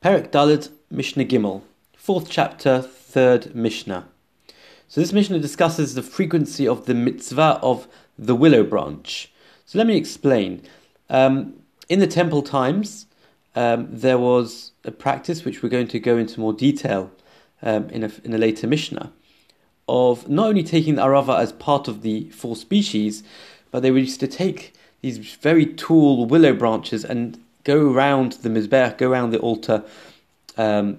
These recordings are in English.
Perek Dalet Mishnah Gimel, fourth chapter, third Mishnah. So this Mishnah discusses the frequency of the mitzvah of the willow branch. So let me explain. Um, in the temple times, um, there was a practice which we're going to go into more detail um, in, a, in a later Mishnah of not only taking the arava as part of the four species, but they used to take these very tall willow branches and go around the mizbeach, go around the altar um,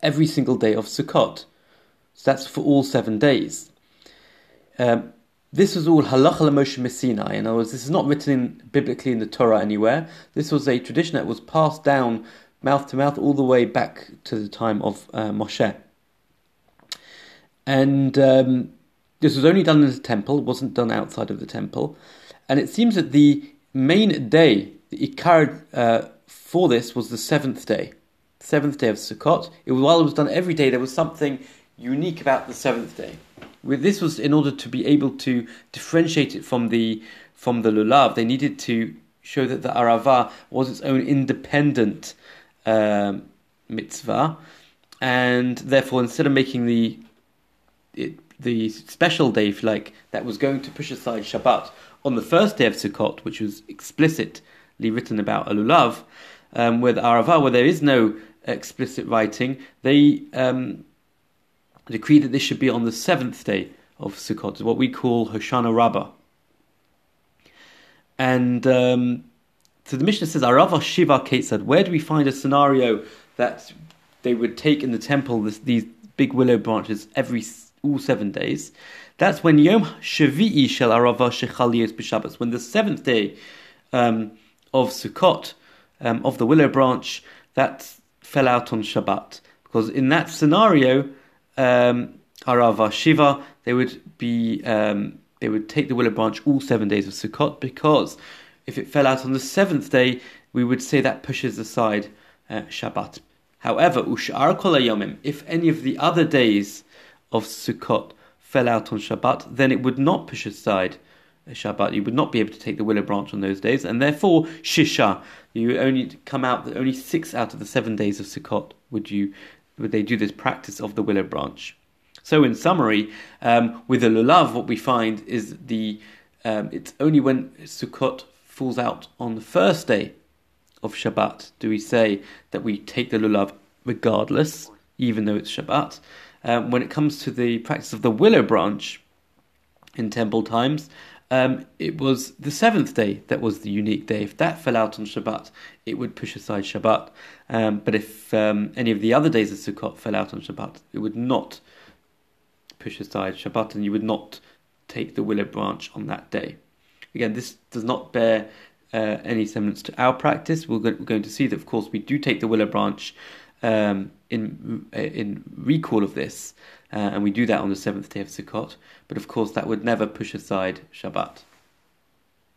every single day of Sukkot. So that's for all seven days. Um, this was all halacha Moshe miSinai. In other words, this is not written in, biblically in the Torah anywhere. This was a tradition that was passed down mouth to mouth all the way back to the time of uh, Moshe. And um, this was only done in the temple; it wasn't done outside of the temple. And it seems that the main day Ikar uh, for this was the seventh day, seventh day of Sukkot. It was, while it was done every day, there was something unique about the seventh day. With this was in order to be able to differentiate it from the from the lulav. They needed to show that the arava was its own independent um, mitzvah, and therefore instead of making the it, the special day, if like, that was going to push aside Shabbat on the first day of Sukkot, which was explicit written about Alulav, um, with Arava, where there is no explicit writing, they um, decree that this should be on the seventh day of Sukkot, what we call Hoshana Rabbah. And um, so the Mishnah says, Arava Shiva Ketzad. Where do we find a scenario that they would take in the temple this, these big willow branches every all seven days? That's when Yom Shavi'i Shel Arava Shechaliyos B'Shabbos, when the seventh day um, of Sukkot, um, of the willow branch, that fell out on Shabbat. Because in that scenario, um, Arava Shiva, they would be um, they would take the willow branch all seven days of Sukkot because if it fell out on the seventh day, we would say that pushes aside uh, Shabbat. However, Ushar Kolayomim, if any of the other days of Sukkot fell out on Shabbat, then it would not push aside Shabbat, you would not be able to take the willow branch on those days, and therefore Shisha, you only come out only six out of the seven days of Sukkot would you would they do this practice of the willow branch. So, in summary, um, with the lulav, what we find is the um, it's only when Sukkot falls out on the first day of Shabbat do we say that we take the lulav regardless, even though it's Shabbat. Um, when it comes to the practice of the willow branch in temple times, um, it was the seventh day that was the unique day. If that fell out on Shabbat, it would push aside Shabbat. Um, but if um, any of the other days of Sukkot fell out on Shabbat, it would not push aside Shabbat, and you would not take the willow branch on that day. Again, this does not bear uh, any semblance to our practice. We're, go- we're, going to see that, of course, we do take the willow branch um, in in recall of this, uh, and we do that on the seventh day of Sukkot. But of course, that would never push aside Shabbat.